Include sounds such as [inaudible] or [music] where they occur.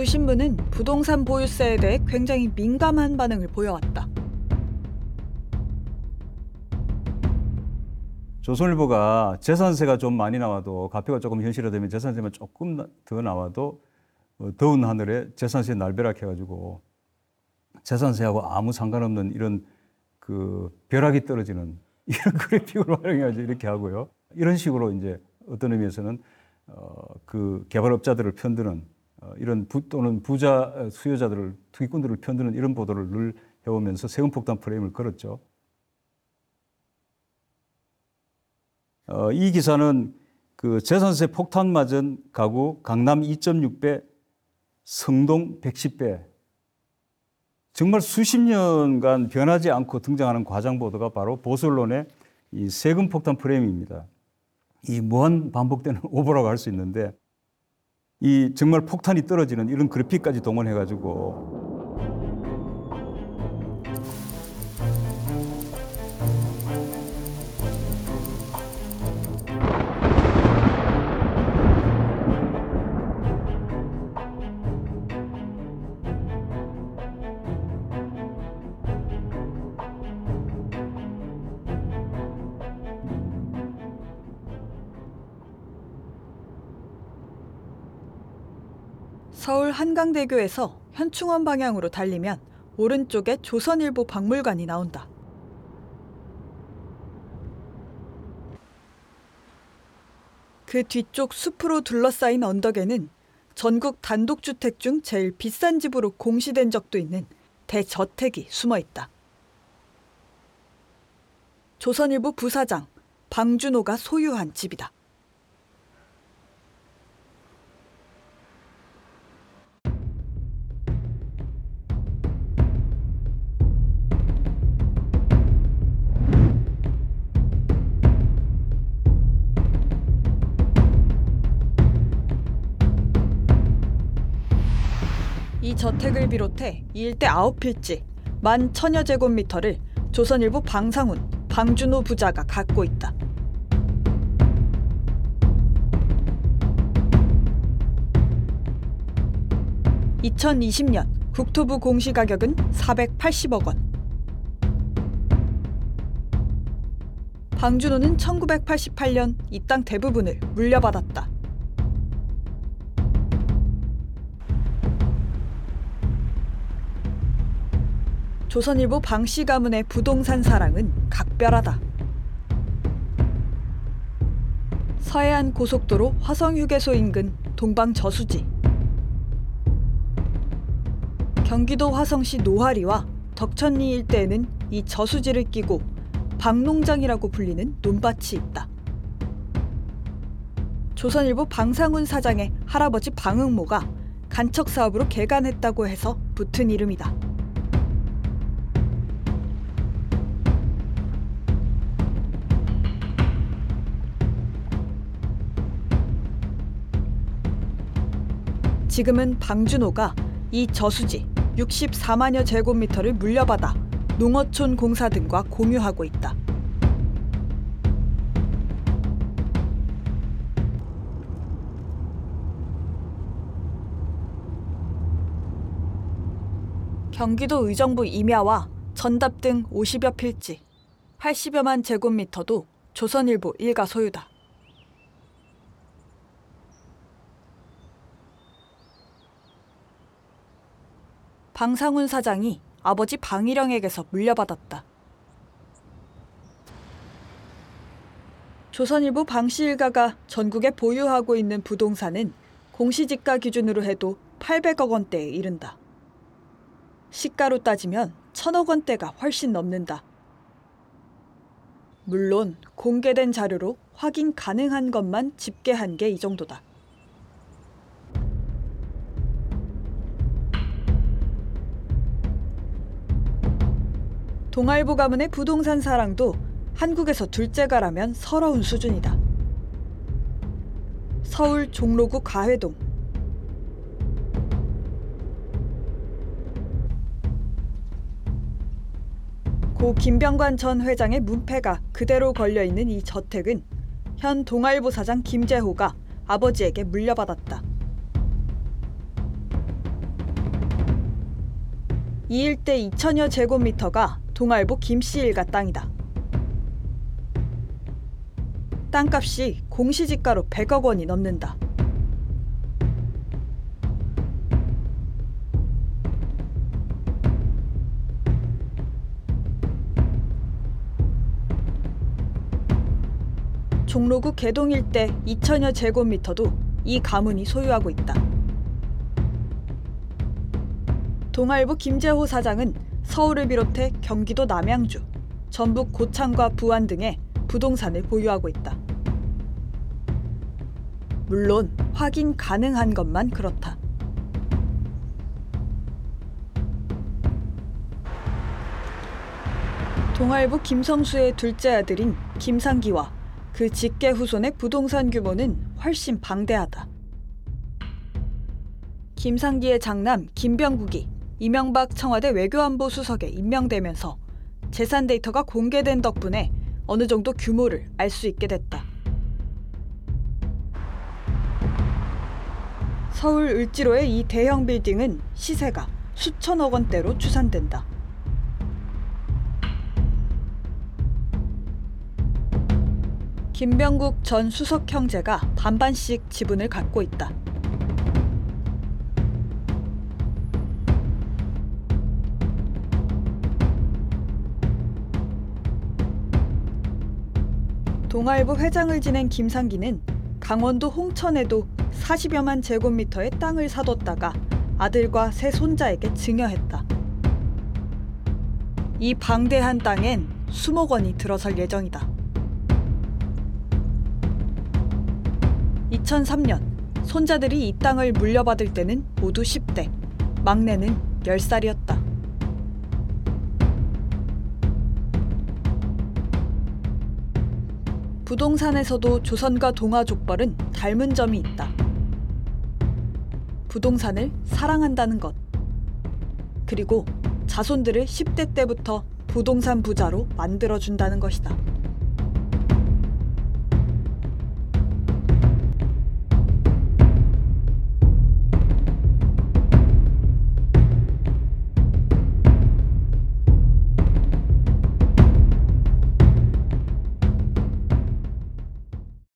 두 신문은 부동산 보유세에 대해 굉장히 민감한 반응을 보여왔다. 조선일보가 재산세가 좀 많이 나와도 가표가 조금 현실화되면 재산세만 조금 나- 더 나와도 어, 더운 하늘에 재산세 날벼락 해가지고 재산세하고 아무 상관없는 이런 그 벼락이 떨어지는 [laughs] 이런 그래픽을 활용해가지고 이렇게 하고요. 이런 식으로 이제 어떤 의미에서는 어, 그 개발업자들을 편드는 어, 이런 부, 또는 부자 어, 수요자들을 투기꾼들을 편드는 이런 보도를 늘 해오면서 세금 폭탄 프레임을 걸었죠. 어, 이 기사는 그 재산세 폭탄 맞은 가구 강남 2.6배, 성동 110배. 정말 수십 년간 변하지 않고 등장하는 과장 보도가 바로 보수 언론의 이 세금 폭탄 프레임입니다. 이 무한 반복되는 [laughs] 오보라고 할 수 있는데 이 정말 폭탄이 떨어지는 이런 그래픽까지 동원해 가지고 서울 한강대교에서 현충원 방향으로 달리면 오른쪽에 조선일보 박물관이 나온다. 그 뒤쪽 숲으로 둘러싸인 언덕에는 전국 단독주택 중 제일 비싼 집으로 공시된 적도 있는 대저택이 숨어 있다. 조선일보 부사장 방준호가 소유한 집이다. 이 저택을 비롯해 이 일대 아홉 필지 만 천여 제곱미터를 조선일보 방상훈, 방준호 부자가 갖고 있다. (2020년) 국토부 공시가격은 (480억 원) 방준호는 (1988년) 이 땅 대부분을 물려받았다. 조선일보 방씨 가문의 부동산 사랑은 각별하다. 서해안 고속도로 화성휴게소 인근 동방 저수지. 경기도 화성시 노하리와 덕천리 일대에는 이 저수지를 끼고 박농장이라고 불리는 논밭이 있다. 조선일보 방상훈 사장의 할아버지 방응모가 간척 사업으로 개간했다고 해서 붙은 이름이다. 지금은 방준호가 이 저수지 64만여 제곱미터를 물려받아 농어촌 공사 등과 공유하고 있다. 경기도 의정부 임야와 전답 등 50여 필지, 80여만 제곱미터도 조선일보 일가 소유다. 방상훈 사장이 아버지 방일영에게서 물려받았다. 조선일보 방씨 일가가 전국에 보유하고 있는 부동산은 공시지가 기준으로 해도 800억 원대에 이른다. 시가로 따지면 천억 원대가 훨씬 넘는다. 물론 공개된 자료로 확인 가능한 것만 집계한 게 이 정도다. 동아일보 가문의 부동산 사랑도 한국에서 둘째가라면 서러운 수준이다. 서울 종로구 가회동 고 김병관 전 회장의 문패가 그대로 걸려 있는 이 저택은 현 동아일보 사장 김재호가 아버지에게 물려받았다. 이 일대 2천여 제곱미터가 동아일보 김씨 일가 땅이다. 땅값이 공시지가로 100억 원이 넘는다. 종로구 개동 일대 2천여 제곱미터도 이 가문이 소유하고 있다. 동아일보 김재호 사장은 서울을 비롯해 경기도 남양주, 전북 고창과 부안 등의 부동산을 보유하고 있다. 물론 확인 가능한 것만 그렇다. 동아일보 김성수의 둘째 아들인 김상기와 그 직계 후손의 부동산 규모는 훨씬 방대하다. 김상기의 장남 김병국이 이명박 청와대 외교안보 수석에 임명되면서 재산 데이터가 공개된 덕분에 어느 정도 규모를 알 수 있게 됐다. 서울 을지로의 이 대형 빌딩은 시세가 수천억 원대로 추산된다. 김병국 전 수석 형제가 반반씩 지분을 갖고 있다. 동아일보 회장을 지낸 김상기는 강원도 홍천에도 40여만 제곱미터의 땅을 사뒀다가 아들과 세 손자에게 증여했다. 이 방대한 땅엔 수억 원이 들어설 예정이다. 2003년 손자들이 이 땅을 물려받을 때는 모두 10대, 막내는 10살이었다. 부동산에서도 조선과 동아 족벌은 닮은 점이 있다. 부동산을 사랑한다는 것. 그리고 자손들을 10대 때부터 부동산 부자로 만들어준다는 것이다.